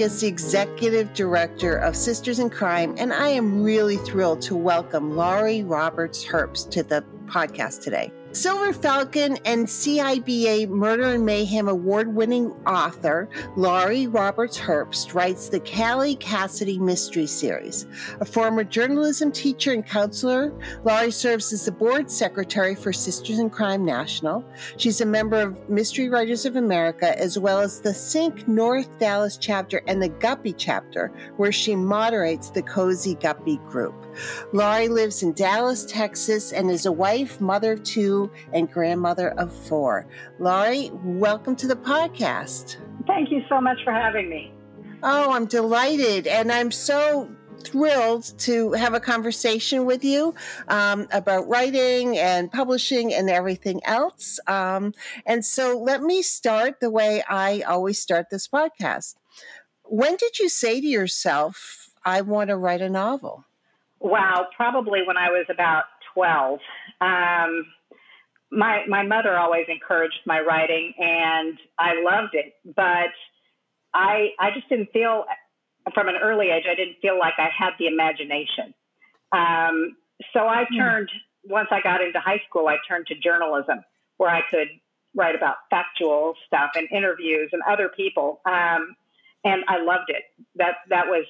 Hennrikus, the Executive Director of Sisters in Crime, and I am really thrilled to welcome Lori Roberts Herbst to the podcast today. Silver Falchion and CIBA Murder and Mayhem award winning author Lori Roberts Herbst writes the Callie Cassidy Mystery Series. A former journalism teacher and counselor, Lori serves as the board secretary for Sisters in Crime National. She's a member of Mystery Writers of America, as well as the SinC North Dallas chapter and the Guppy chapter, where she moderates the Cozy Guppy group. Lori lives in Dallas, Texas, and is a wife, mother of two, and grandmother of four. Lori, welcome to the podcast. Thank you so much for having me. Oh, I'm delighted. And I'm so thrilled to have a conversation with you um, about writing and publishing and everything else. Um, and so let me start the way I always start this podcast. When did you say to yourself, I want to write a novel? Wow, probably when I was about 12. Um, my, my mother always encouraged my writing and I loved it, but I, I just didn't feel from an early age, I didn't feel like I had the imagination. Um, so I hmm. turned, once I got into high school, I turned to journalism where I could write about factual stuff and interviews and other people. Um, and I loved it. That, that was,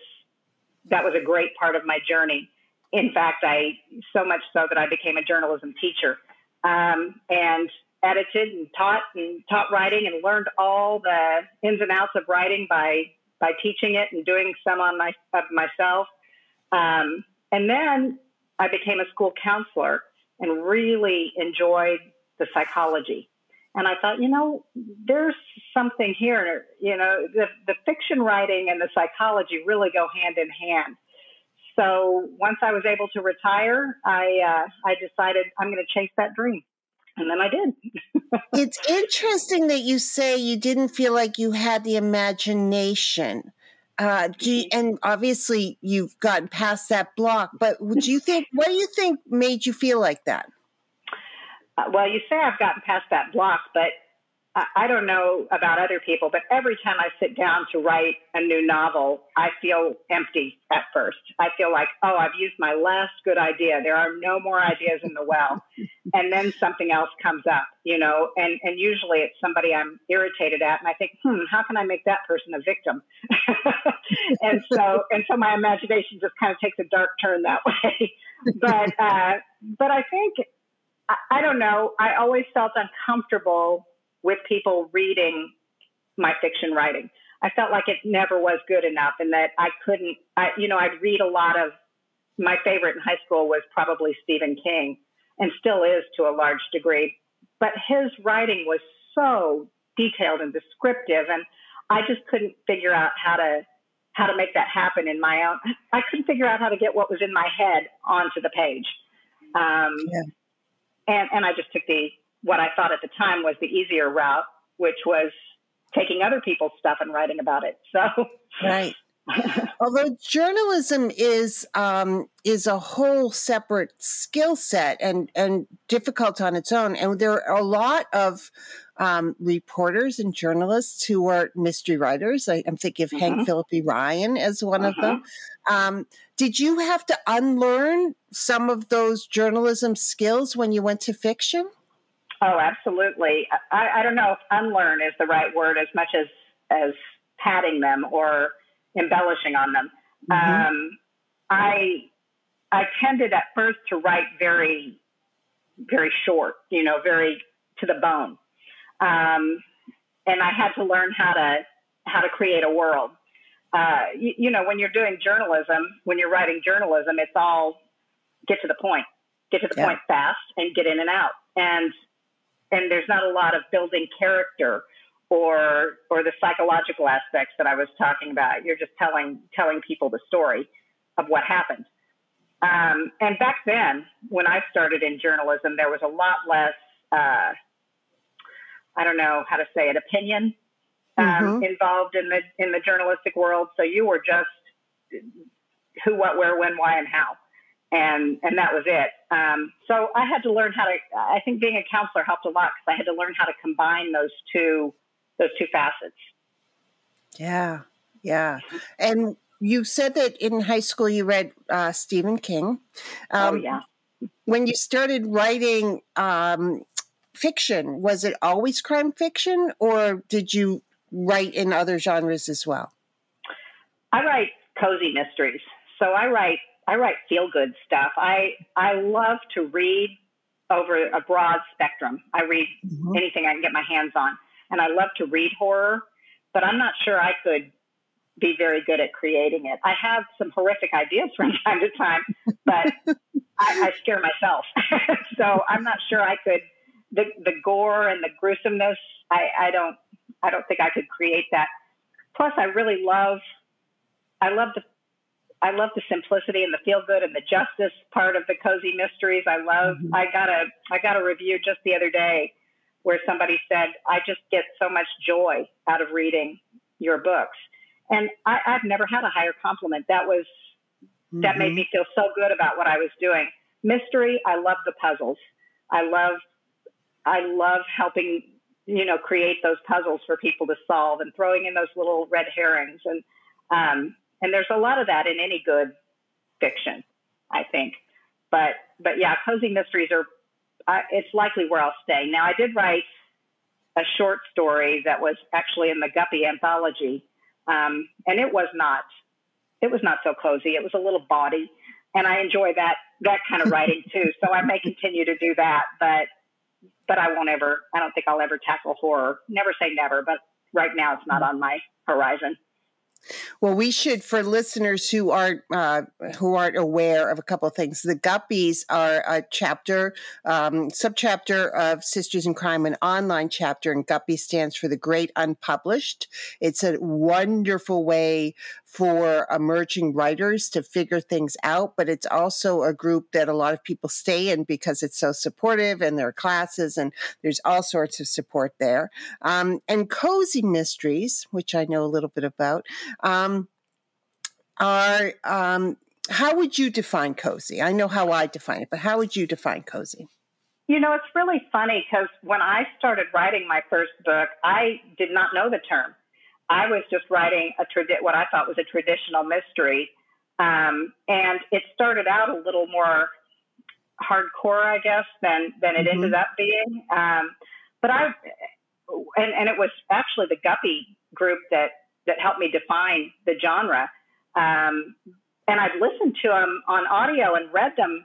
that was a great part of my journey in fact, I so much so that I became a journalism teacher um, and edited and taught and taught writing and learned all the ins and outs of writing by by teaching it and doing some on my of myself. Um, and then I became a school counselor and really enjoyed the psychology. And I thought, you know, there's something here. You know, the, the fiction writing and the psychology really go hand in hand so once I was able to retire, I uh, I decided I'm going to chase that dream, and then I did. it's interesting that you say you didn't feel like you had the imagination. Uh, you, mm-hmm. and obviously you've gotten past that block, but do you think what do you think made you feel like that? Uh, well, you say I've gotten past that block, but I don't know about other people, but every time I sit down to write a new novel, I feel empty at first. I feel like, oh, I've used my last good idea. There are no more ideas in the well. and then something else comes up, you know, and, and usually it's somebody I'm irritated at. And I think, hmm, how can I make that person a victim? and so, and so my imagination just kind of takes a dark turn that way. but, uh, but I think, I, I don't know, I always felt uncomfortable with people reading my fiction writing. I felt like it never was good enough and that I couldn't, I, you know, I'd read a lot of, my favorite in high school was probably Stephen King and still is to a large degree. But his writing was so detailed and descriptive and I just couldn't figure out how to how to make that happen in my own I couldn't figure out how to get what was in my head onto the page. Um, yeah. and and I just took the what I thought at the time was the easier route, which was taking other people's stuff and writing about it. So, right. Although journalism is um, is a whole separate skill set and and difficult on its own, and there are a lot of um, reporters and journalists who are mystery writers. I, am thinking of mm-hmm. Hank Phillippi Ryan as one mm-hmm. of them. Mm-hmm. Um, did you have to unlearn some of those journalism skills when you went to fiction? Oh, absolutely. I, I don't know if unlearn is the right word as much as as padding them or embellishing on them. Mm-hmm. Um, I I tended at first to write very very short, you know, very to the bone, um, and I had to learn how to how to create a world. Uh, you, you know, when you're doing journalism, when you're writing journalism, it's all get to the point, get to the yeah. point fast, and get in and out. And and there's not a lot of building character or or the psychological aspects that I was talking about. You're just telling telling people the story of what happened. Um, and back then, when I started in journalism, there was a lot less. Uh, I don't know how to say it. Opinion um, mm-hmm. involved in the in the journalistic world. So you were just who, what, where, when, why, and how, and and that was it. Um, so I had to learn how to. I think being a counselor helped a lot because I had to learn how to combine those two those two facets. Yeah, yeah, and you said that in high school you read uh, Stephen King. Oh, um, oh yeah. When you started writing um, fiction, was it always crime fiction, or did you write in other genres as well? I write cozy mysteries. So I write I write feel good stuff. I I love to read over a broad spectrum. I read mm-hmm. anything I can get my hands on, and I love to read horror. But I'm not sure I could be very good at creating it. I have some horrific ideas from time to time, but I, I scare myself. so I'm not sure I could the the gore and the gruesomeness. I, I don't I don't think I could create that. Plus, I really love I love the I love the simplicity and the feel good and the justice part of the cozy mysteries. I love. Mm-hmm. I got a I got a review just the other day where somebody said I just get so much joy out of reading your books, and I, have never had a higher compliment. That was mm-hmm. that made mm-hmm. me feel so good about what I was doing. Mystery. I love the puzzles. I love I love helping you know create those puzzles for people to solve and throwing in those little red herrings and um, and there's a lot of that in any good fiction, I think. But but yeah, cozy mysteries are. Uh, it's likely where I'll stay. Now, I did write a short story that was actually in the Guppy anthology, um, and it was not. It was not so cozy. It was a little bawdy, and I enjoy that that kind of writing too. So I may continue to do that, but but I won't ever. I don't think I'll ever tackle horror. Never say never, but right now it's not on my horizon. Well, we should, for listeners who aren't uh, who aren't aware of a couple of things. The Guppies are a chapter, um, subchapter of Sisters in Crime, an online chapter, and Guppy stands for the Great Unpublished. It's a wonderful way for emerging writers to figure things out, but it's also a group that a lot of people stay in because it's so supportive and there are classes and there's all sorts of support there. Um, and Cozy Mysteries, which I know a little bit about, um, are um, how would you define cozy? I know how I define it, but how would you define cozy? You know, it's really funny because when I started writing my first book, I did not know the term. I was just writing a tradi- what I thought was a traditional mystery, um, and it started out a little more hardcore, I guess, than than it mm-hmm. ended up being. Um, but I, and, and it was actually the Guppy group that that helped me define the genre. Um, and I'd listened to them on audio and read them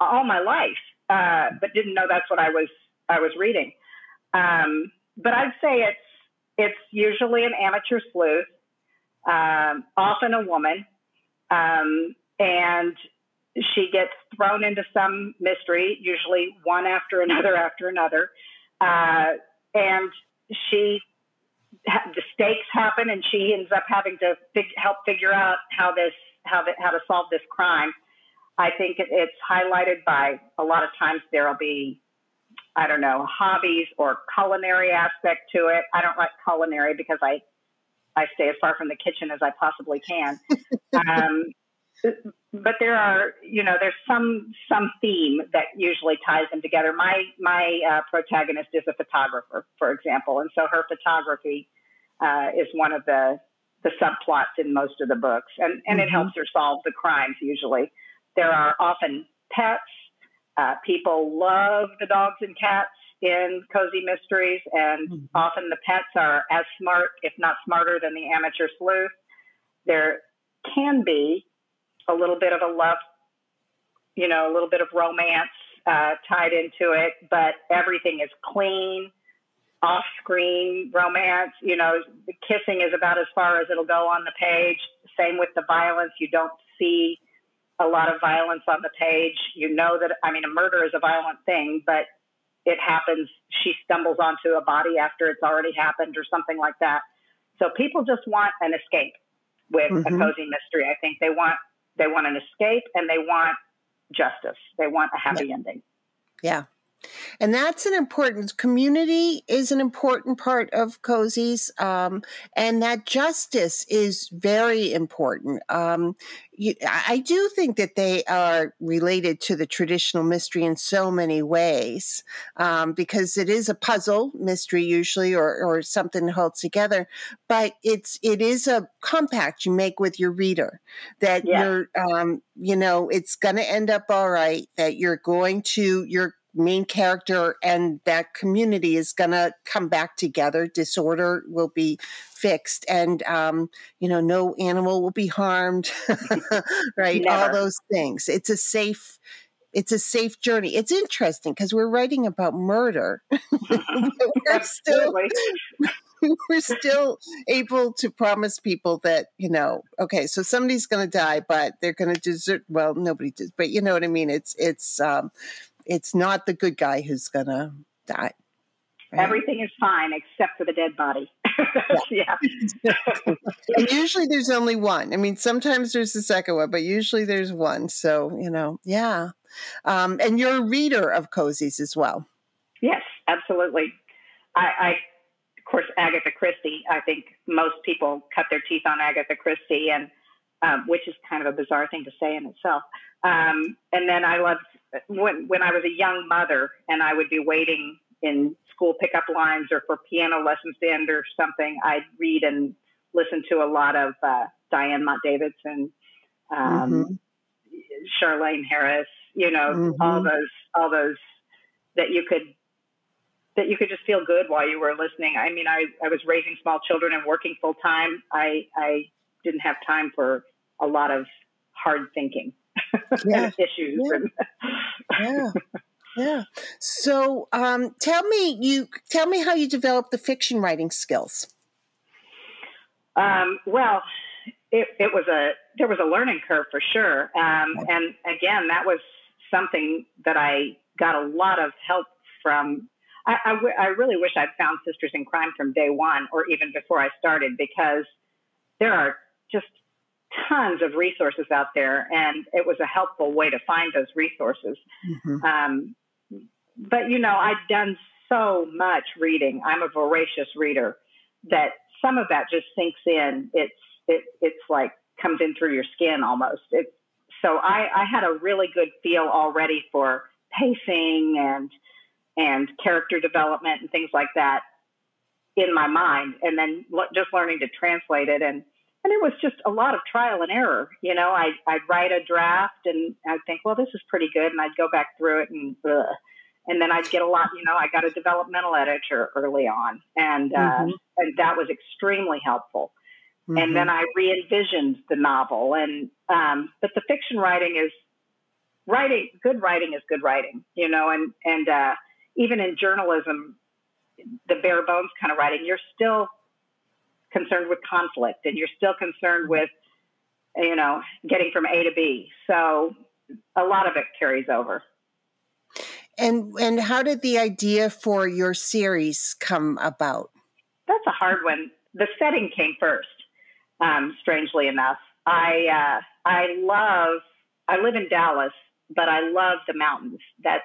all my life, uh, but didn't know that's what I was I was reading. Um, but I'd say it's it's usually an amateur sleuth, um, often a woman, um, and she gets thrown into some mystery, usually one after another after another, uh, and she the stakes happen, and she ends up having to fig- help figure out how this how the, how to solve this crime. I think it, it's highlighted by a lot of times there'll be I don't know, hobbies or culinary aspect to it. I don't like culinary because I I stay as far from the kitchen as I possibly can. um, but there are, you know, there's some some theme that usually ties them together. My my uh, protagonist is a photographer, for example, and so her photography uh, is one of the the subplots in most of the books, and and mm-hmm. it helps her solve the crimes. Usually, there are often pets uh, people love the dogs and cats in cozy mysteries, and mm-hmm. often the pets are as smart, if not smarter, than the amateur sleuth. There can be a little bit of a love, you know, a little bit of romance uh, tied into it, but everything is clean, off screen romance. You know, the kissing is about as far as it'll go on the page. Same with the violence. You don't see a lot of violence on the page. You know that, I mean, a murder is a violent thing, but it happens, she stumbles onto a body after it's already happened or something like that. So people just want an escape with mm-hmm. a cozy mystery. I think they want they want an escape and they want justice. They want a happy yeah. ending. Yeah. And that's an important community is an important part of cozies, um, and that justice is very important. Um, you, I do think that they are related to the traditional mystery in so many ways, um, because it is a puzzle mystery usually, or, or something holds together. But it's it is a compact you make with your reader that yeah. you're, um, you know, it's going to end up all right. That you're going to you're main character and that community is going to come back together. Disorder will be fixed, and um, you know, no animal will be harmed. right, Never. all those things. It's a safe. It's a safe journey. It's interesting because we're writing about murder. we're still we're still able to promise people that you know okay so somebody's going to die but they're going to desert well nobody does but you know what i mean it's it's um it's not the good guy who's gonna die. Right? Everything is fine except for the dead body. yeah. and usually there's only one. I mean, sometimes there's the second one, but usually there's one. So, you know, yeah. Um, and you're a reader of cozies as well. Yes, absolutely. I, I, of course, Agatha Christie. I think most people cut their teeth on Agatha Christie, and um, which is kind of a bizarre thing to say in itself. Um, and then I loved when when I was a young mother and I would be waiting in school pickup lines or for piano lessons to end or something, I'd read and listen to a lot of uh, Diane Mott Davidson, um, mm-hmm. Charlaine Harris, you know, mm-hmm. all those all those that you could that you could just feel good while you were listening. I mean, I, I was raising small children and working full time. I I didn't have time for a lot of hard thinking yeah. issues. Yeah. yeah. Yeah. So, um, tell me, you tell me how you developed the fiction writing skills. Um, well, it, it, was a there was a learning curve for sure, um, and again, that was something that I got a lot of help from. I, I, w- I really wish I'd found Sisters in Crime from day one, or even before I started, because there are just tons of resources out there, and it was a helpful way to find those resources. Mm-hmm. Um, but you know, I've done so much reading. I'm a voracious reader that some of that just sinks in. It's it, it's like comes in through your skin almost. It, so I, I had a really good feel already for pacing and and character development and things like that in my mind, and then just learning to translate it and and it was just a lot of trial and error. You know, I, I'd write a draft and I'd think, well, this is pretty good. And I'd go back through it and, ugh. and then I'd get a lot, you know, I got a developmental editor early on and, uh, mm-hmm. and that was extremely helpful. Mm-hmm. And then I re-envisioned the novel and, um, but the fiction writing is writing, good writing is good writing, you know, and, and, uh, even in journalism, the bare bones kind of writing, you're still concerned with conflict and you're still concerned with, you know, getting from A to B. So a lot of it carries over. And and how did the idea for your series come about? That's a hard one. The setting came first. Um, strangely enough, I uh, I love I live in Dallas, but I love the mountains. That's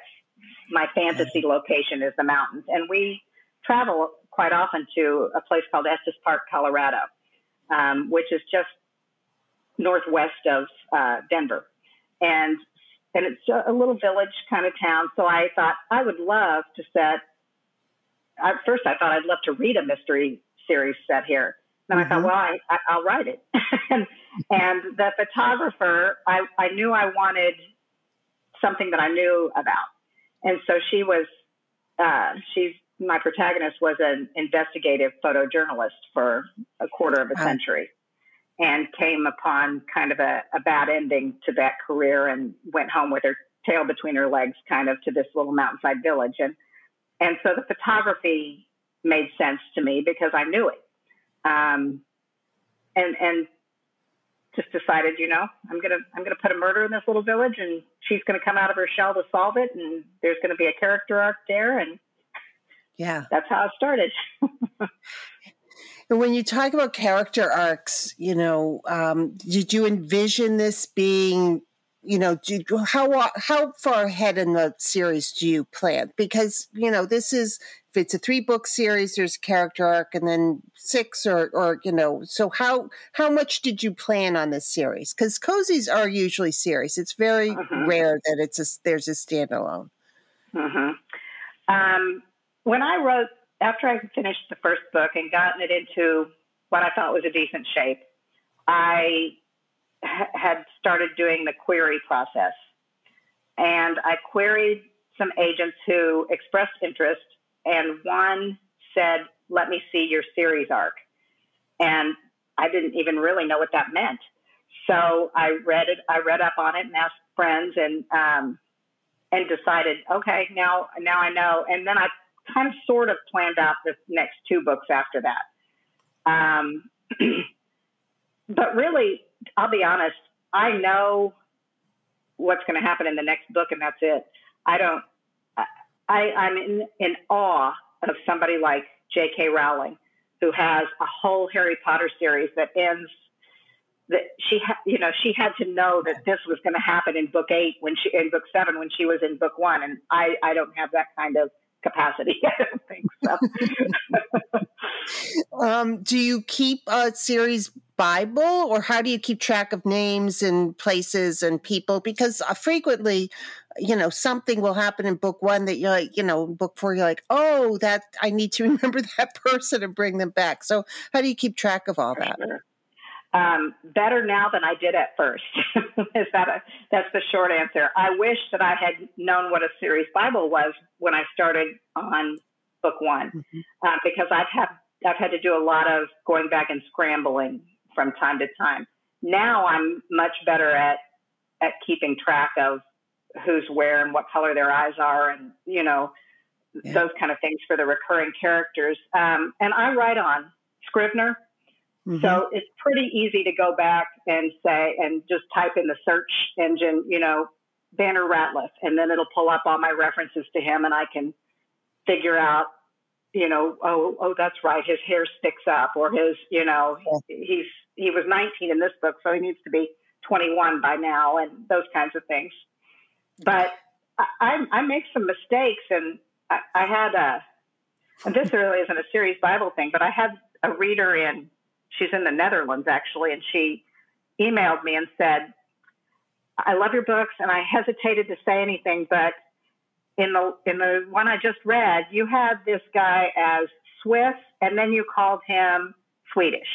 my fantasy location is the mountains, and we travel quite often to a place called Estes Park, Colorado, um, which is just northwest of uh, Denver, and and it's a little village kind of town. So I thought I would love to set. At first, I thought I'd love to read a mystery series set here. Then mm-hmm. I thought, mm-hmm. well, I, I, will write it. and, and the photographer, I, I knew I wanted something that I knew about, and so she was. Uh, she's my protagonist was an investigative photojournalist for a quarter of a century and came upon kind of a, a, bad ending to that career and went home with her tail between her legs kind of to this little mountainside village. And and so the photography made sense to me because I knew it. Um, and and just decided, you know, I'm gonna I'm gonna put a murder in this little village, and she's gonna come out of her shell to solve it, and there's gonna be a character arc there, and yeah, that's how it started. and when you talk about character arcs, you know, um, did you envision this being you know do, how how far ahead in the series do you plan because you know this is if it's a three book series there's character arc and then six or or you know so how how much did you plan on this series because cozies are usually series it's very mm-hmm. rare that it's a there's a standalone mm-hmm. um, when i wrote after i finished the first book and gotten it into what i thought was a decent shape i had started doing the query process. And I queried some agents who expressed interest, and one said, Let me see your series arc. And I didn't even really know what that meant. So I read it, I read up on it and asked friends and um, and decided, okay, now now I know. And then I kind of sort of planned out the next two books after that. Um, but really, I'll be honest, I know what's going to happen in the next book, and that's it. I don't. I, I'm in, in awe of somebody like J.K. Rowling, who has a whole Harry Potter series that ends. That she, ha- you know, she had to know that this was going to happen in book eight when she in book seven when she was in book one, and I, I don't have that kind of capacity. I don't think so. um, do you keep a series Bible, or how do you keep track of names and places and people? Because uh, frequently, you know, something will happen in book one that you're like, you know, book four, you're like, oh, that I need to remember that person and bring them back. So, how do you keep track of all that? Sure. Um, better now than I did at first. Is that a, that's the short answer? I wish that I had known what a series Bible was when I started on book one, mm-hmm. uh, because I've had I've had to do a lot of going back and scrambling from time to time. Now I'm much better at at keeping track of who's where and what color their eyes are, and you know yeah. those kind of things for the recurring characters. Um, and I write on Scrivener Mm-hmm. So it's pretty easy to go back and say, and just type in the search engine, you know, Banner Ratliff, and then it'll pull up all my references to him, and I can figure out, you know, oh, oh, that's right, his hair sticks up, or his, you know, yeah. he's he was 19 in this book, so he needs to be 21 by now, and those kinds of things. But I, I make some mistakes, and I, I had a, and this really isn't a serious Bible thing, but I had a reader in she's in the Netherlands actually, and she emailed me and said, I love your books, and I hesitated to say anything, but in the in the one I just read, you had this guy as Swiss, and then you called him Swedish.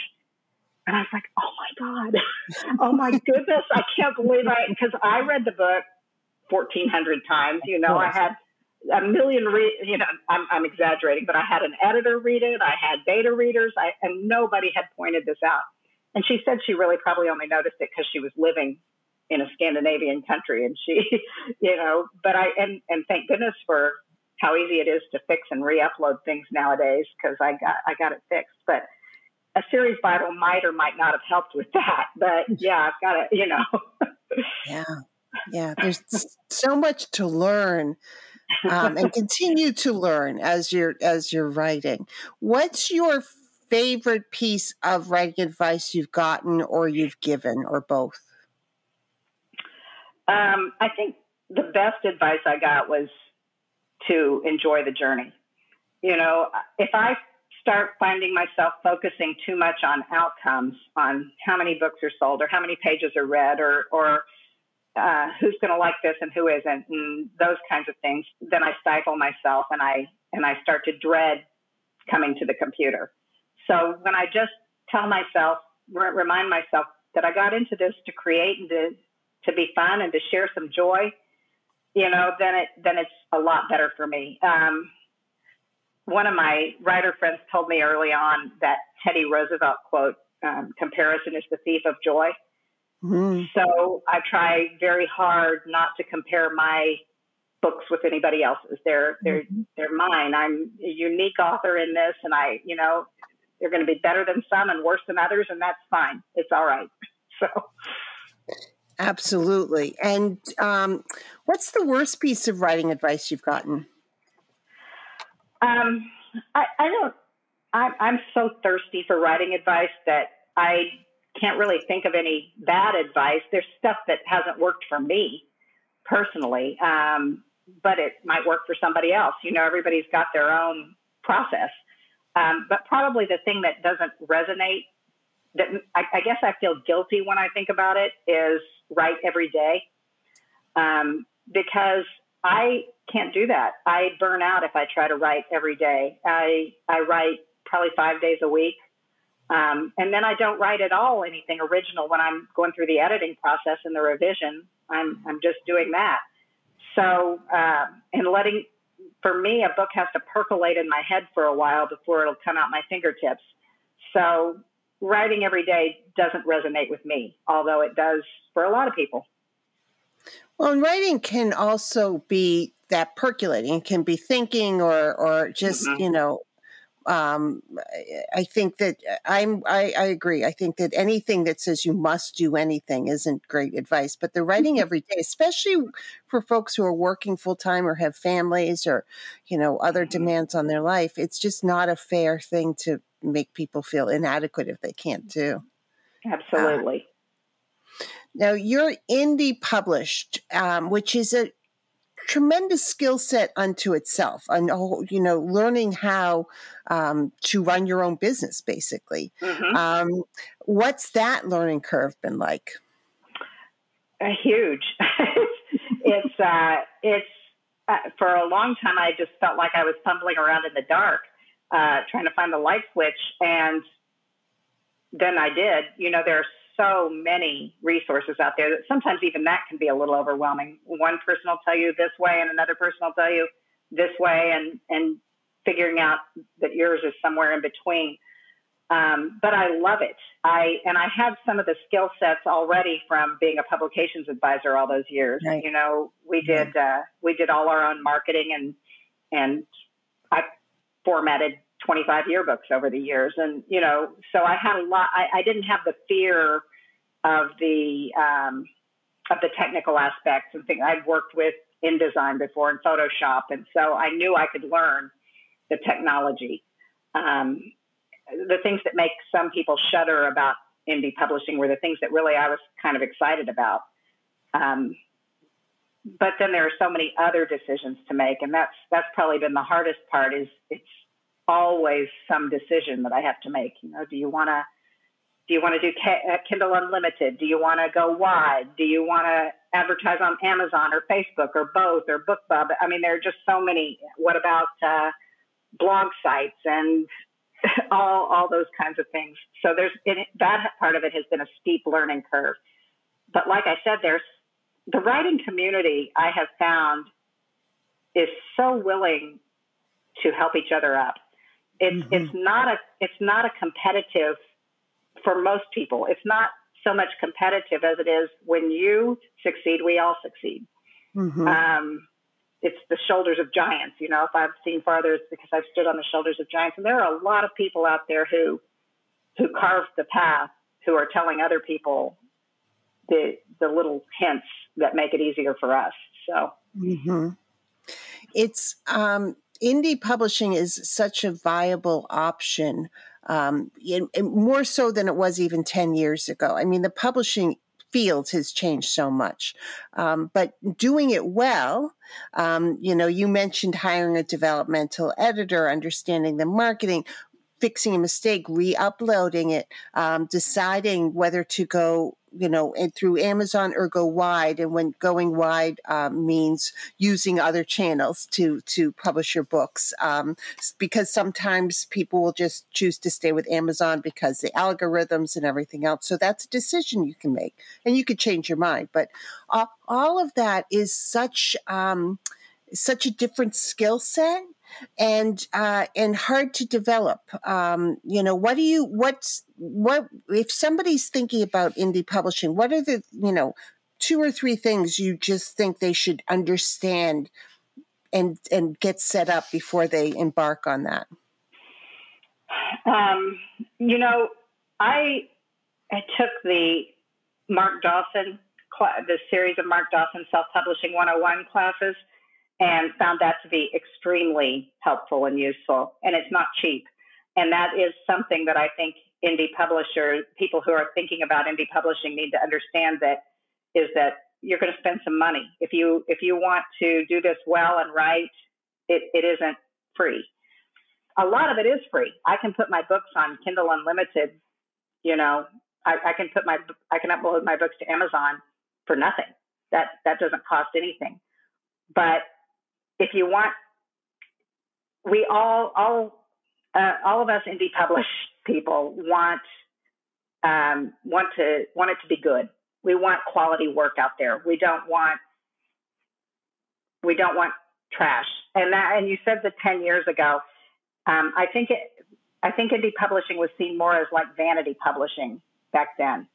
And I was like, oh my God. oh my goodness. I can't believe I, because I read the book 1,400 times. You know, I had a million, re- you know, I'm, I'm, exaggerating, but I had an editor read it. I had beta readers, I, and nobody had pointed this out. And she said she really probably only noticed it because she was living in a Scandinavian country, and she, you know, but I and and thank goodness for how easy it is to fix and re-upload things nowadays because I got I got it fixed. But a series Bible might or might not have helped with that. But yeah, I've got it, you know. yeah, yeah. There's so much to learn um, and continue to learn as you're as you're writing. What's your favorite piece of writing advice you've gotten or you've given, or both? Um, I think the best advice I got was to enjoy the journey. You know, if I start finding myself focusing too much on outcomes, on how many books are sold or how many pages are read or, or uh, who's going to like this and who isn't, and those kinds of things, then I stifle myself and I and I start to dread coming to the computer. So when I just tell myself, remind myself that I got into this to create and to to be fun and to share some joy, you know, then it then it's a lot better for me. Um, one of my writer friends told me early on that Teddy Roosevelt quote: um, "Comparison is the thief of joy." Mm-hmm. So I try very hard not to compare my books with anybody else's. They're they're mm-hmm. they're mine. I'm a unique author in this, and I, you know, they're going to be better than some and worse than others, and that's fine. It's all right. So, absolutely. And um, what's the worst piece of writing advice you've gotten? Um, I, I don't. I'm, I'm so thirsty for writing advice that I can't really think of any bad advice. There's stuff that hasn't worked for me personally, um, but it might work for somebody else. You know, everybody's got their own process. Um, but probably the thing that doesn't resonate, that I, I, guess I feel guilty when I think about it, is write every day. Um, because I can't do that. I burn out if I try to write every day. I, I write probably five days a week. Um, and then I don't write at all anything original when I'm going through the editing process and the revision. I'm, I'm just doing that. So, uh, and letting, for me, a book has to percolate in my head for a while before it'll come out my fingertips. So, writing every day doesn't resonate with me, although it does for a lot of people. Well, and writing can also be that percolating. It can be thinking or or just mm-hmm. you know um, I think that uh, I'm I, I, agree. I think that anything that says you must do anything isn't great advice. But the writing mm-hmm. every day, especially for folks who are working full time or have families or you know other mm-hmm. demands on their life, it's just not a fair thing to make people feel inadequate if they can't do. Absolutely. Uh, now you're indie published, um, which is a tremendous skill set unto itself and you know learning how um, to run your own business basically. Mm-hmm. um, what's that learning curve been like? Uh, huge. It's uh, it's uh, for a long time i just felt like i was fumbling around in the dark uh, trying to find the light switch and then i did. You know there's so many resources out there that sometimes even that can be a little overwhelming. One person will tell you this way, and another person will tell you this way, and and figuring out that yours is somewhere in between. Um, but I love it. I and I have some of the skill sets already from being a publications advisor all those years. Right. You know, we did uh, we did all our own marketing and and I formatted 25 yearbooks over the years. And, you know, so I had a lot, I, I didn't have the fear of the, um, of the technical aspects and things. I'd worked with InDesign before in Photoshop. And so I knew I could learn the technology. Um, the things that make some people shudder about indie publishing were the things that really I was kind of excited about. Um, but then there are so many other decisions to make, and that's that's probably been the hardest part. Is it's always some decision that I have to make. You know, do you want to do you want to do uh, Kindle Unlimited? Do you want to go wide? Do you want to advertise on Amazon or Facebook or both or BookBub? I mean, there are just so many. What about uh, blog sites and all all those kinds of things? So there's it, that part of it has been a steep learning curve. But like I said, there's the writing community. I have found is so willing to help each other up. It's mm-hmm. it's not a it's not a competitive for most people. It's not so much competitive as it is when you succeed, we all succeed. Mm-hmm. Um, it's the shoulders of giants. You know, if I've seen farther, it's because I've stood on the shoulders of giants. And there are a lot of people out there who who carved the path, who are telling other people the the little hints that make it easier for us. So. Mm-hmm. It's um, indie publishing is such a viable option, um, more so than it was even 10 years ago. I mean, the publishing field has changed so much. Um, but doing it well, um, you know, you mentioned hiring a developmental editor, understanding the marketing, fixing a mistake, re-uploading it, um, deciding whether to go, you know, and through Amazon or go wide. And when going wide um, means using other channels to to publish your books, um, because sometimes people will just choose to stay with Amazon because the algorithms and everything else. So that's a decision you can make, and you could change your mind. But uh, all of that is such um, such a different skill set and uh, and hard to develop. Um, you know, what do you what's what if somebody's thinking about indie publishing? What are the you know two or three things you just think they should understand and and get set up before they embark on that? Um, you know, I I took the Mark Dawson, the series of Mark Dawson Self Publishing 101 classes, and found that to be extremely helpful and useful. And it's not cheap. And that is something that I think indie publishers, people who are thinking about indie publishing, need to understand that is that you're going to spend some money if you if you want to do this well and right. It, it isn't free. A lot of it is free. I can put my books on Kindle Unlimited. You know, I, I can put my I can upload my books to Amazon for nothing. That that doesn't cost anything. But if you want, we all all uh, all of us indie published people want um, want to want it to be good. We want quality work out there. We don't want we don't want trash. And that and you said that ten years ago. Um, I think it I think indie publishing was seen more as like vanity publishing back then.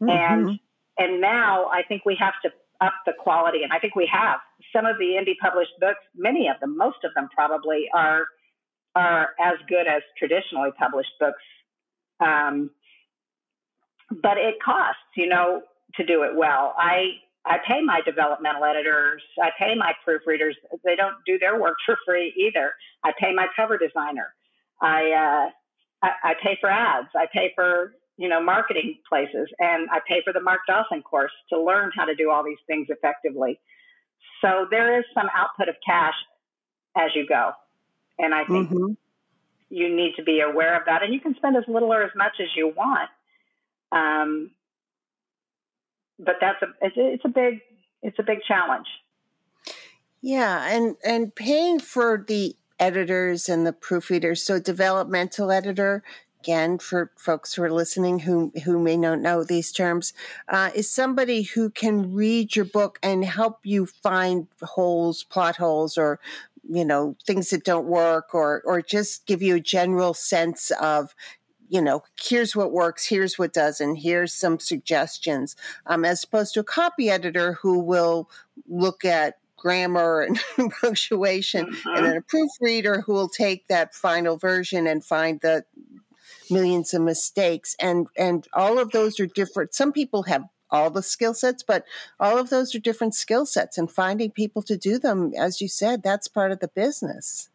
Mm-hmm. And and now I think we have to up the quality and I think we have. Some of the indie published books, many of them, most of them probably are are as good as traditionally published books. Um, but it costs, you know, to do it well. I I pay my developmental editors, I pay my proofreaders. They don't do their work for free either. I pay my cover designer. I uh, I, I pay for ads. I pay for you know marketing places, and I pay for the Mark Dawson course to learn how to do all these things effectively. So there is some output of cash as you go. And I think mm-hmm. you need to be aware of that. And you can spend as little or as much as you want. Um, but that's a it's, it's a big it's a big challenge. Yeah, and and paying for the editors and the proofreaders. So developmental editor, again for folks who are listening who who may not know these terms, uh, is somebody who can read your book and help you find holes, plot holes, or you know things that don't work or or just give you a general sense of you know here's what works here's what doesn't here's some suggestions um, as opposed to a copy editor who will look at grammar and punctuation mm-hmm. and then a proofreader who will take that final version and find the millions of mistakes and and all of those are different some people have all the skill sets, but all of those are different skill sets, and finding people to do them, as you said, that's part of the business.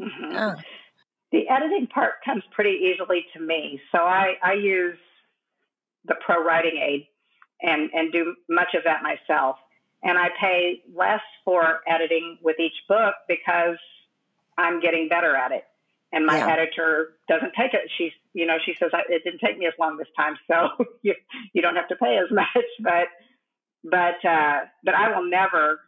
Mm-hmm. Yeah. The editing part comes pretty easily to me, so I, I use the Pro Writing Aid and and do much of that myself. And I pay less for editing with each book because I'm getting better at it and my yeah. editor doesn't take it. She's, you know, she says it didn't take me as long this time, so you you don't have to pay as much. But but uh, but I will never.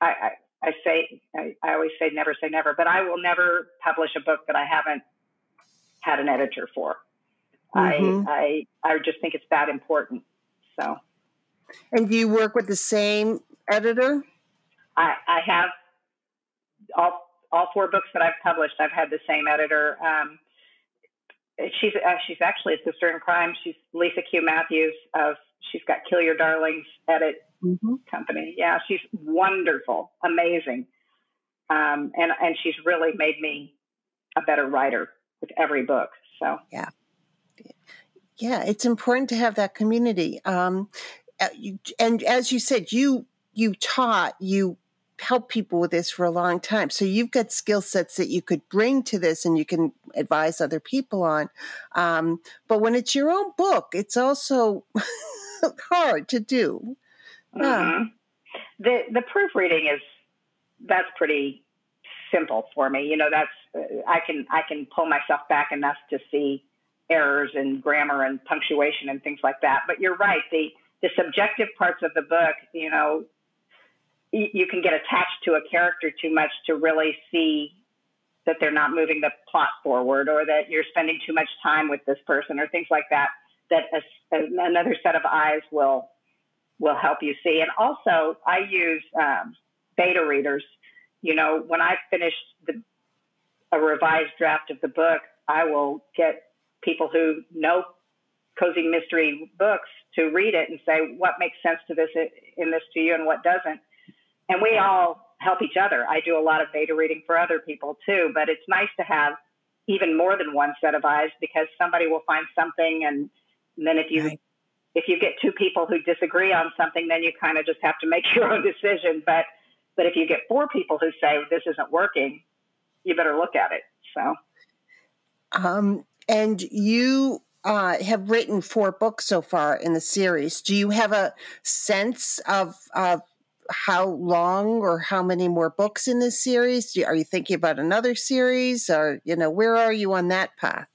I, I, I say I, I always say never say never, but I will never publish a book that I haven't had an editor for. Mm-hmm. I I I just think it's that important. So. And do you work with the same editor? I, I have all all four books that I've published, I've had the same editor. Um, she's uh, she's actually a sister in crime. She's Lisa Q Mathews of she's got Kill Your Darlings Edit mm-hmm. Company. Yeah, she's wonderful, amazing, um, and and she's really made me a better writer with every book. So yeah, yeah, it's important to have that community. Um, uh, and as you said, you you taught you helped people with this for a long time. So you've got skill sets that you could bring to this and you can advise other people on. Um, but when it's your own book, it's also hard to do. Mm-hmm. The the proofreading is that's pretty simple for me. You know, that's I can I can pull myself back enough to see errors in grammar and punctuation and things like that. But you're right. The the subjective parts of the book, you know, you can get attached to a character too much to really see that they're not moving the plot forward or that you're spending too much time with this person or things like that that a, another set of eyes will will help you see. And also i use um, beta readers. You know when i finish the, a revised draft of the book i will get people who know cozy mystery books to read it and say what makes sense to this in this to you and what doesn't and we all help each other. I do a lot of beta reading for other people too, but it's nice to have even more than one set of eyes because somebody will find something and, and then if you right. if you get two people who disagree on something, then you kind of just have to make your own decision. But but if you get four people who say this isn't working, you better look at it. So, um, and you uh, have written four books so far in the series. Do you have a sense of of how long or how many more books in this series? Are you thinking about another series, or you know, where are you on that path?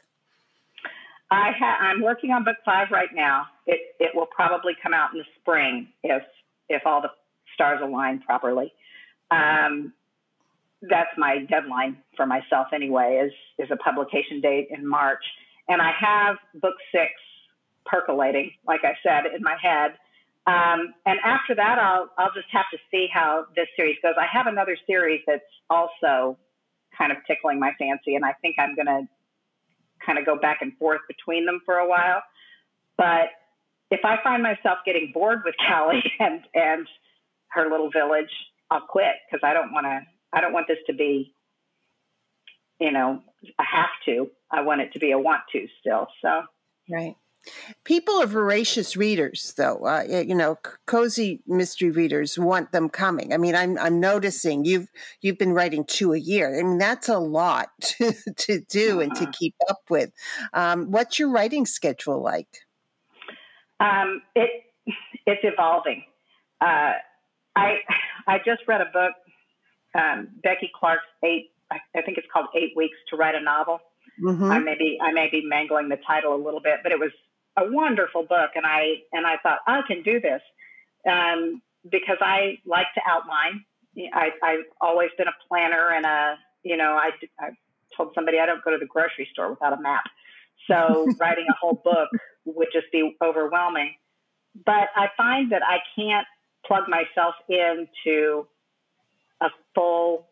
I ha- I'm working on book five right now. It it will probably come out in the spring if if all the stars align properly. Um, that's my deadline for myself anyway. Is is a publication date in March, and I have book six percolating, like I said, in my head. Um, and after that, I'll I'll just have to see how this series goes. I have another series that's also kind of tickling my fancy, and I think I'm going to kind of go back and forth between them for a while. But if I find myself getting bored with Callie and and her little village, I'll quit because I don't want to. I don't want this to be, you know, a have to. I want it to be a want to still. So right. People are voracious readers, though. Uh, you know, cozy mystery readers want them coming. I mean, I'm I'm noticing you've you've been writing two a year. I mean, that's a lot to, to do and to uh-huh. keep up with. Um, what's your writing schedule like? Um, it it's evolving. Uh, I I just read a book, um, Becky Clark's eight. I think it's called Eight Weeks to Write a Novel. Mm-hmm. I may be I may be mangling the title a little bit, but it was a wonderful book, and I and I thought I can do this um, because I like to outline. I, I've always been a planner, and a you know I, I told somebody I don't go to the grocery store without a map. So writing a whole book would just be overwhelming. But I find that I can't plug myself into a full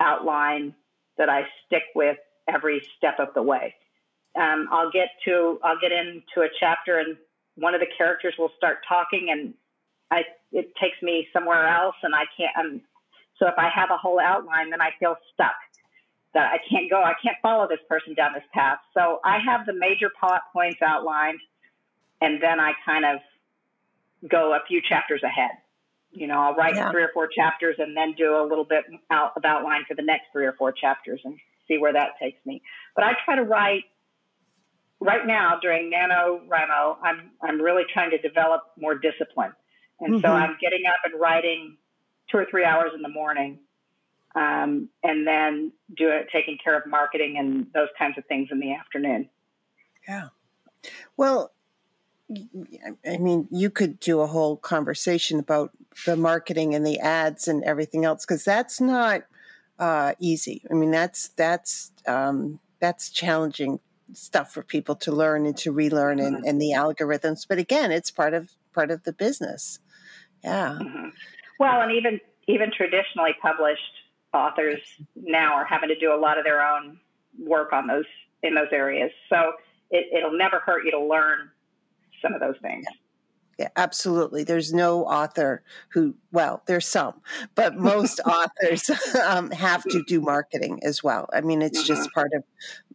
outline that I stick with every step of the way um, I'll get to I'll get into a chapter and one of the characters will start talking and I it takes me somewhere else and I can't. Um, so if I have a whole outline, then I feel stuck that I can't go. I can't follow this person down this path. So I have the major plot points outlined, and then I kind of go a few chapters ahead. You know, I'll write yeah. three or four chapters and then do a little bit out of outline for the next three or four chapters and see where that takes me. But I try to write right now during NaNoWriMo, I'm I'm really trying to develop more discipline, and mm-hmm. so I'm getting up and writing two or three hours in the morning, um, and then do it, taking care of marketing and those kinds of things in the afternoon. Yeah, well, I mean, you could do a whole conversation about the marketing and the ads and everything else because that's not uh, easy. I mean, that's that's um, that's challenging stuff for people to learn and to relearn and, mm-hmm. and the algorithms. But again, it's part of part of the business. Yeah. Mm-hmm. Well, and even even traditionally published authors now are having to do a lot of their own work on those in those areas. So it, it'll never hurt you to learn some of those things. Yeah, absolutely. There's no author who, well, there's some, but most authors um, have to do marketing as well. I mean, it's mm-hmm. just part of,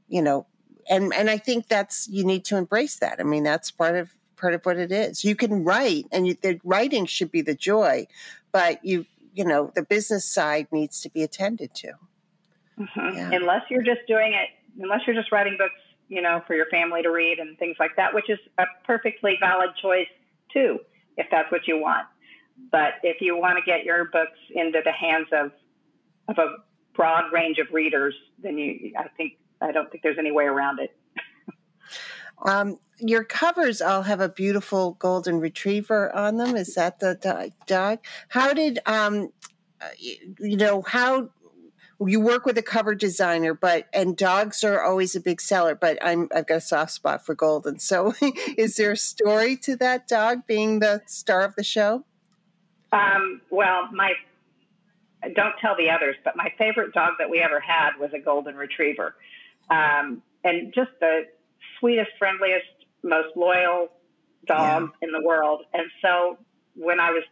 you know, and and I think that's you need to embrace that. I mean, that's part of part of what it is. You can write, and you, the writing should be the joy, but you you know the business side needs to be attended to. Mm-hmm. Yeah. Unless you're just doing it, unless you're just writing books, you know, for your family to read and things like that, which is a perfectly valid choice too, if that's what you want. But if you want to get your books into the hands of of a broad range of readers, then you, I think I don't think there's any way around it. um, your covers all have a beautiful golden retriever on them. Is that the dog? How did um, you know how you work with a cover designer, but and dogs are always a big seller. But I'm I've got a soft spot for golden. So, is there a story to that dog being the star of the show? Um, well, my don't tell the others, but my favorite dog that we ever had was a golden retriever um, and just the sweetest, friendliest, most loyal dog yeah. in the world. And so when I was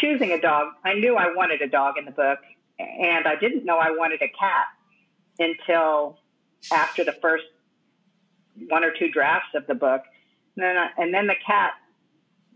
choosing a dog, I knew I wanted a dog in the book, and I didn't know I wanted a cat until after the first one or two drafts of the book. And then, I, and then the cat,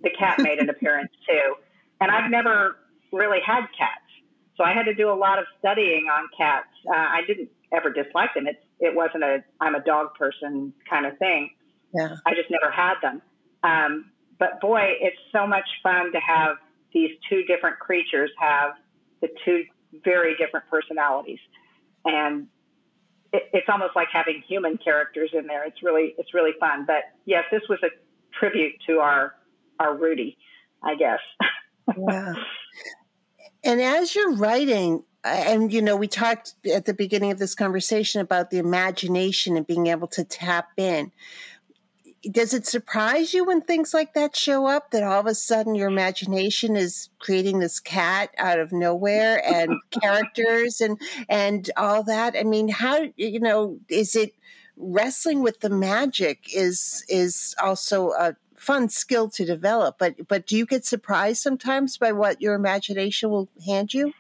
the cat made an appearance too. And I've never really had cats, so I had to do a lot of studying on cats. Uh, I didn't ever dislike them. It's it wasn't a I'm a dog person kind of thing. Yeah. I just never had them. Um, but boy, it's so much fun to have these two different creatures have the two very different personalities, and it, it's almost like having human characters in there. It's really it's really fun. But yes, this was a tribute to our our Rudy, I guess. yeah. And as you're writing, and you know, we talked at the beginning of this conversation about the imagination and being able to tap in. Does it surprise you when things like that show up that all of a sudden your imagination is creating this cat out of nowhere and characters and and all that? I mean, how you know, is it wrestling with the magic is is also a fun skill to develop, but but do you get surprised sometimes by what your imagination will hand you?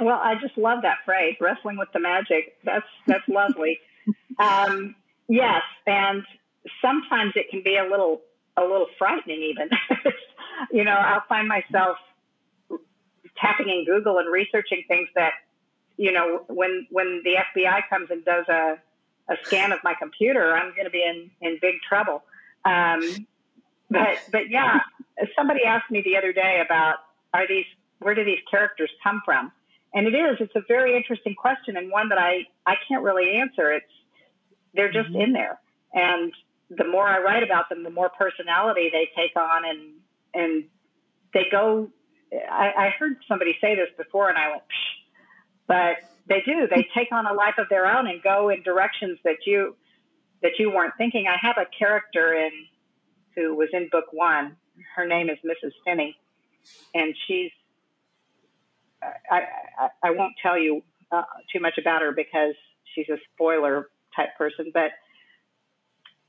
Well, I just love that phrase, wrestling with the magic. That's that's lovely. Um, yes, and sometimes it can be a little a little frightening even. you know, I'll find myself tapping in Google and researching things that, you know, when when the FBI comes and does a, a scan of my computer, I'm going to be in, in big trouble. Um, but but yeah, somebody asked me the other day about are these where do these characters come from? And it is it's a very interesting question and one that I I can't really answer. It's they're just mm-hmm. in there, and the more I write about them, the more personality they take on, and and they go. I, I heard somebody say this before, and I went, Psh. but they do. They take on a life of their own and go in directions that you that you weren't thinking. I have a character in who was in book one. Her name is Mrs. Finney, and she's. I, I, I won't tell you uh, too much about her because she's a spoiler type person, but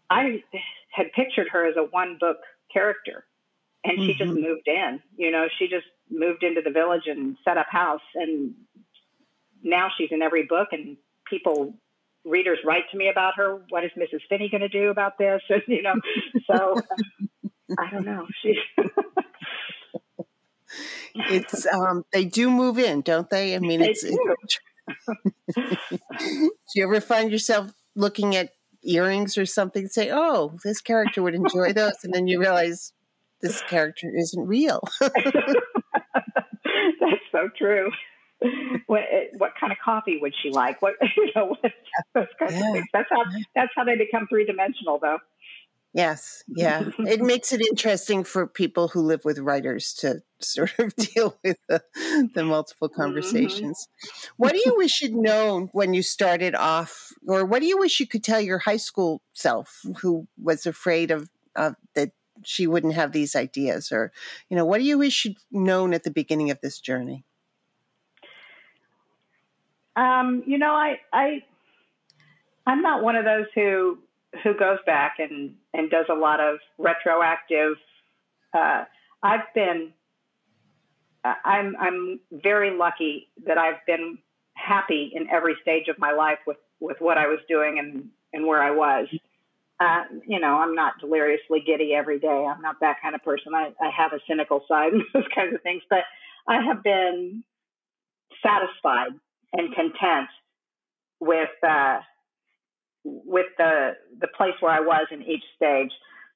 I had pictured her as a one book character, and she mm-hmm. just moved in. You know, she just moved into the village and set up house, and now she's in every book, and people readers write to me about her. What is Mrs. Finney going to do about this? And, you know, so I don't know. She. it's um they do move in, don't they? I mean, they it's. Do. do you ever find yourself looking at earrings or something? and Say, oh, this character would enjoy those, and then you realize this character isn't real. That's so true. what, eh, what kind of coffee would she like? What you know, what, those kinds yeah. of things. That's how that's how they become three dimensional, though. Yes, yeah. it makes it interesting for people who live with writers to sort of deal with the, the multiple mm-hmm. conversations. Mm-hmm. What do you wish you'd known when you started off, or what do you wish you could tell your high school self who was afraid of, of that she wouldn't have these ideas, or you know, what do you wish you'd known at the beginning of this journey? Um, you know, I, I, I'm not one of those who who goes back and and does a lot of retroactive. Uh, I've been. I'm I'm very lucky that I've been happy in every stage of my life with with what I was doing and and where I was. Uh, you know, I'm not deliriously giddy every day. I'm not that kind of person. I, I have a cynical side and those kinds of things, but I have been satisfied and content with uh, with the the place where I was in each stage.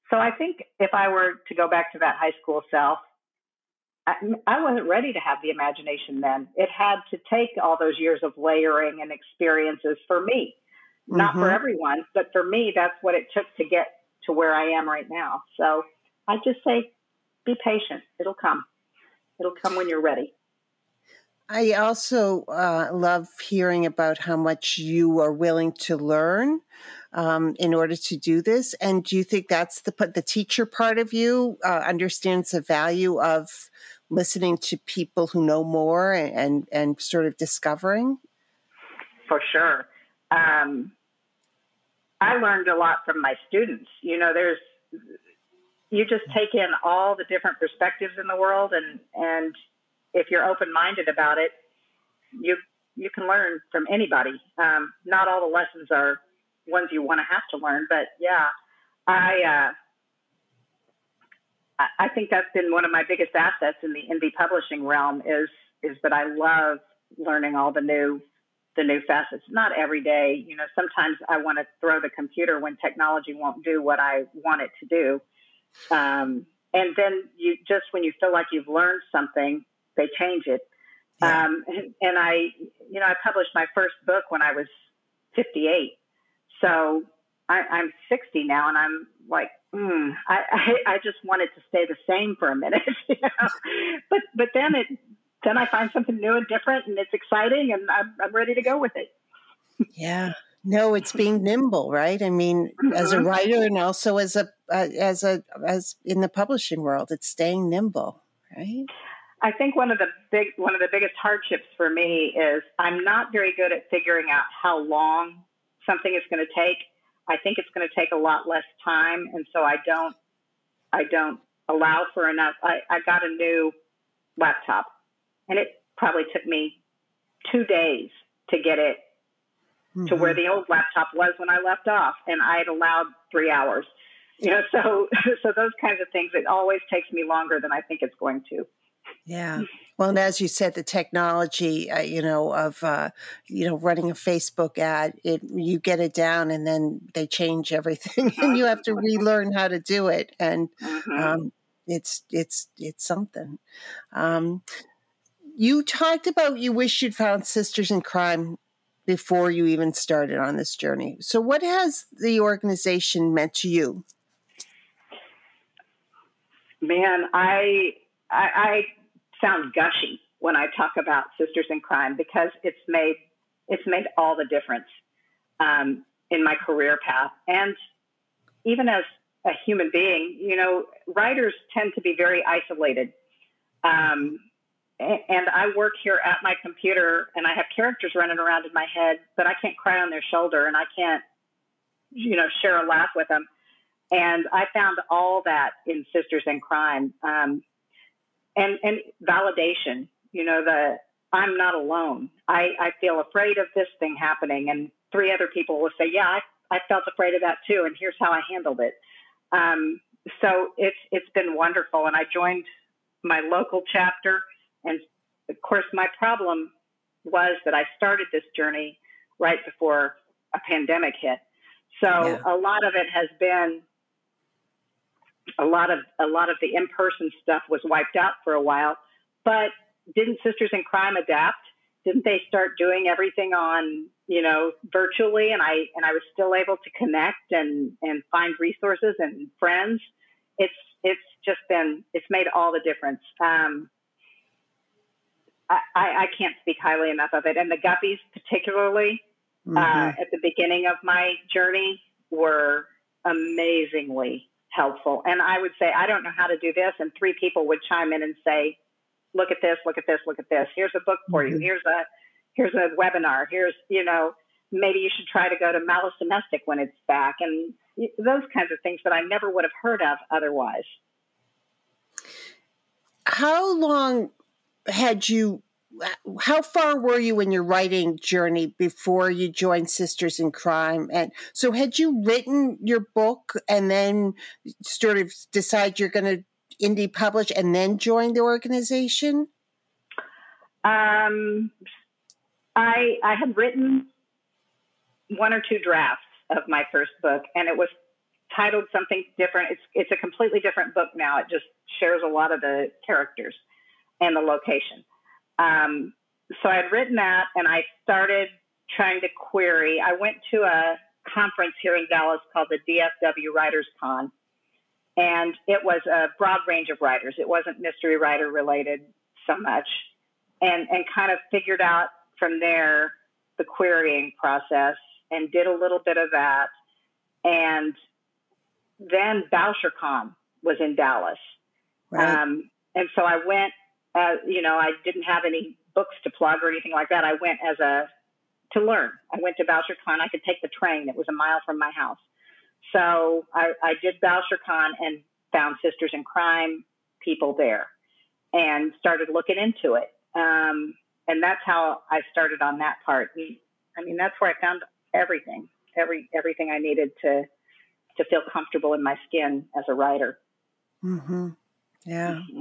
So I think if I were to go back to that high school self, I, I wasn't ready to have the imagination then. It had to take all those years of layering and experiences for me, not mm-hmm. for everyone, but for me, that's what it took to get to where I am right now. So I just say, be patient. It'll come. It'll come when you're ready. I also uh, love hearing about how much you are willing to learn um, in order to do this. And do you think that's the the teacher part of you uh, understands the value of listening to people who know more and and, and sort of discovering? For sure. Um, I learned a lot from my students. You know, there's you just take in all the different perspectives in the world and and if you're open minded about it, you you can learn from anybody. Um, not all the lessons are ones you want to have to learn, but yeah, I uh, I think that's been one of my biggest assets in the indie publishing realm is is that I love learning all the new the new facets. Not every day, you know. Sometimes I want to throw the computer when technology won't do what I want it to do. Um, and then you just when you feel like you've learned something, they change it. Yeah. Um, and, and I, you know, I published my first book when I was 58. So I, I'm 60 now, and I'm like, mm, I, I, I just wanted to stay the same for a minute, you know? but but then it then I find something new and different, and it's exciting, and I'm, I'm ready to go with it. Yeah. No, it's being nimble, right? I mean, mm-hmm. as a mm-hmm. writer and also as a uh, as a as in the publishing world, it's staying nimble, right? I think one of the big one of the biggest hardships for me is I'm not very good at figuring out how long something is going to take. I think it's going to take a lot less time, and so I don't I don't allow for enough. I, I got a new laptop, and it probably took me two days to get it mm-hmm. to where mm-hmm. the old laptop was when I left off, and I had allowed three hours. You know, so so those kinds of things. It always takes me longer than I think it's going to. Yeah. Well, and as you said, the technology, uh, you know, of uh, you know running a Facebook ad, it you get it down, and then they change everything, and you have to relearn how to do it, and mm-hmm. um, it's it's it's something. Um, you talked about you wish you'd found Sisters in Crime before you even started on this journey. So, what has the organization meant to you? Man, I I, I sound gushy when I talk about Sisters in Crime because it's made it's made all the difference um, in my career path and even as a human being. You know, writers tend to be very isolated. Um, and I work here at my computer and I have characters running around in my head, but I can't cry on their shoulder and I can't, you know, share a laugh with them. And I found all that in Sisters in Crime. Um, and, and validation, you know, the I'm not alone. I, I feel afraid of this thing happening. And three other people will say, yeah, I, I felt afraid of that too. And here's how I handled it. Um, so it's, it's been wonderful. And I joined my local chapter and of course, my problem was that I started this journey right before a pandemic hit. So yeah. a lot of it has been a lot of a lot of the in-person stuff was wiped out for a while. But didn't Sisters in Crime adapt? Didn't they start doing everything on you know virtually? And I and I was still able to connect and and find resources and friends. It's it's just been it's made all the difference. Um, I, I can't speak highly enough of it. And the guppies, particularly uh, mm-hmm. uh, at the beginning of my journey, were amazingly helpful. And I would say, I don't know how to do this. And three people would chime in and say, look at this, look at this, look at this. Here's a book for mm-hmm. you. Here's a, here's a webinar. Here's, you know, maybe you should try to go to Malice Domestic when it's back. And those kinds of things that I never would have heard of otherwise. How long had you how far were you in your writing journey before you joined Sisters in Crime? And so, had you written your book and then sort of decide you're going to indie publish and then join the organization? Um, I I had written one or two drafts of my first book, and it was titled something different. It's it's a completely different book now. It just shares a lot of the characters and the location. Um, so I had written that and I started trying to query. I went to a conference here in Dallas called the DFW Writers Con, and it was a broad range of writers. It wasn't mystery writer related so much, and and kind of figured out from there the querying process and did a little bit of that, and then BoucherCon was in Dallas, right. um, and so I went uh, you know, I didn't have any books to plug or anything like that. I went as a to learn. I went to BoucherCon. I could take the train. It was a mile from my house. So I, I did BoucherCon and found Sisters in Crime people there and started looking into it. Um, and that's how I started on that part. I mean, that's where I found everything, every everything I needed to to feel comfortable in my skin as a writer. Mm-hmm. Yeah. Mm-hmm.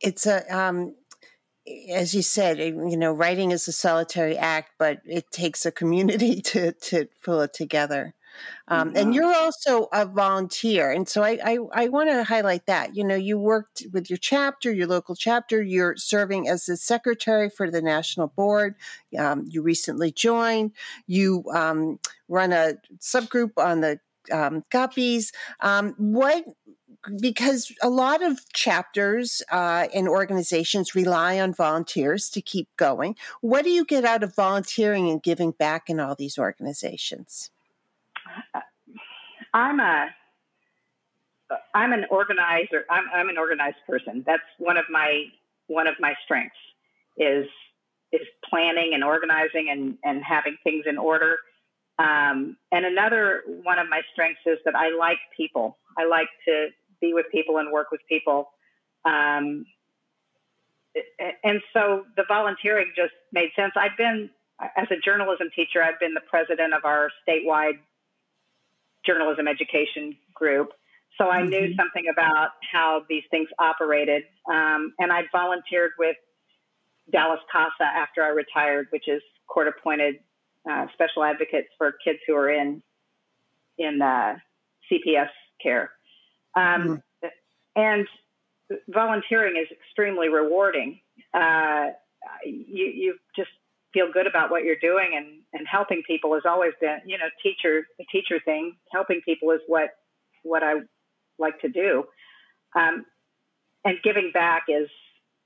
It's a, um, as you said, you know, writing is a solitary act, but it takes a community to to pull it together. Um, And you're also a volunteer, and so I I, I want to highlight that. You know, you worked with your chapter, your local chapter. You're serving as the secretary for the national board. Um, you recently joined. You um, run a subgroup on the um, guppies. Um, what because a lot of chapters uh, and organizations rely on volunteers to keep going. What do you get out of volunteering and giving back in all these organizations? I'm a I'm an organizer. I'm, I'm an organized person. That's one of my one of my strengths is is planning and organizing and and having things in order. Um, and another one of my strengths is that I like people. I like to be with people and work with people. Um, and so the volunteering just made sense. I've been, as a journalism teacher, I've been the president of our statewide journalism education group. So I mm-hmm. knew something about how these things operated. Um, and I volunteered with Dallas CASA after I retired, which is court appointed uh, special advocates for kids who are in in uh, CPS care. Um, mm-hmm. And volunteering is extremely rewarding. Uh, you, you just feel good about what you're doing and, and helping people has always been, you know, teacher, the teacher thing, helping people is what, what I like to do. Um, and giving back is,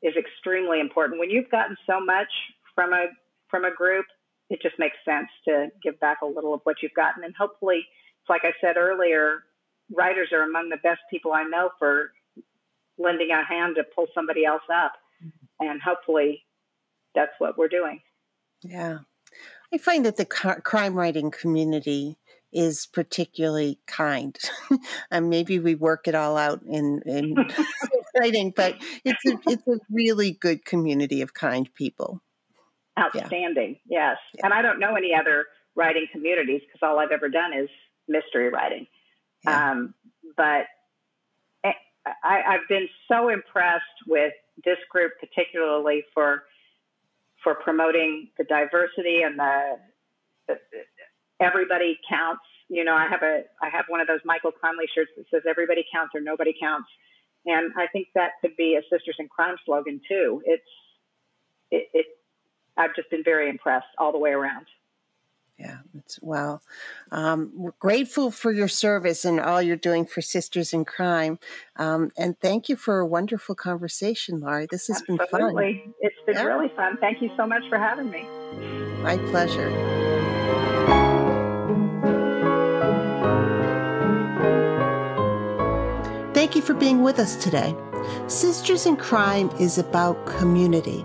is extremely important. When you've gotten so much from a, from a group, it just makes sense to give back a little of what you've gotten. And hopefully, it's like I said earlier, writers are among the best people I know for lending a hand to pull somebody else up. Mm-hmm. And hopefully that's what we're doing. Yeah. I find that the crime writing community is particularly kind. and maybe we work it all out in, in writing, but it's a, it's a really good community of kind people. Outstanding. Yeah. Yes. Yeah. And I don't know any other writing communities because all I've ever done is mystery writing. Yeah. Um, but eh, I, I've been so impressed with this group, particularly for for promoting the diversity and the, the, everybody counts. You know, I have a I have one of those Michael Connelly shirts that says "Everybody counts" or "Nobody counts," and I think that could be a Sisters in Crime slogan too. It's it, it I've just been very impressed all the way around. Yeah, it's well. Um, we're grateful for your service and all you're doing for Sisters in Crime. Um, and thank you for a wonderful conversation, Lori. This has Absolutely. been fun. It's been yeah. really fun. Thank you so much for having me. My pleasure. Thank you for being with us today. Sisters in Crime is about community.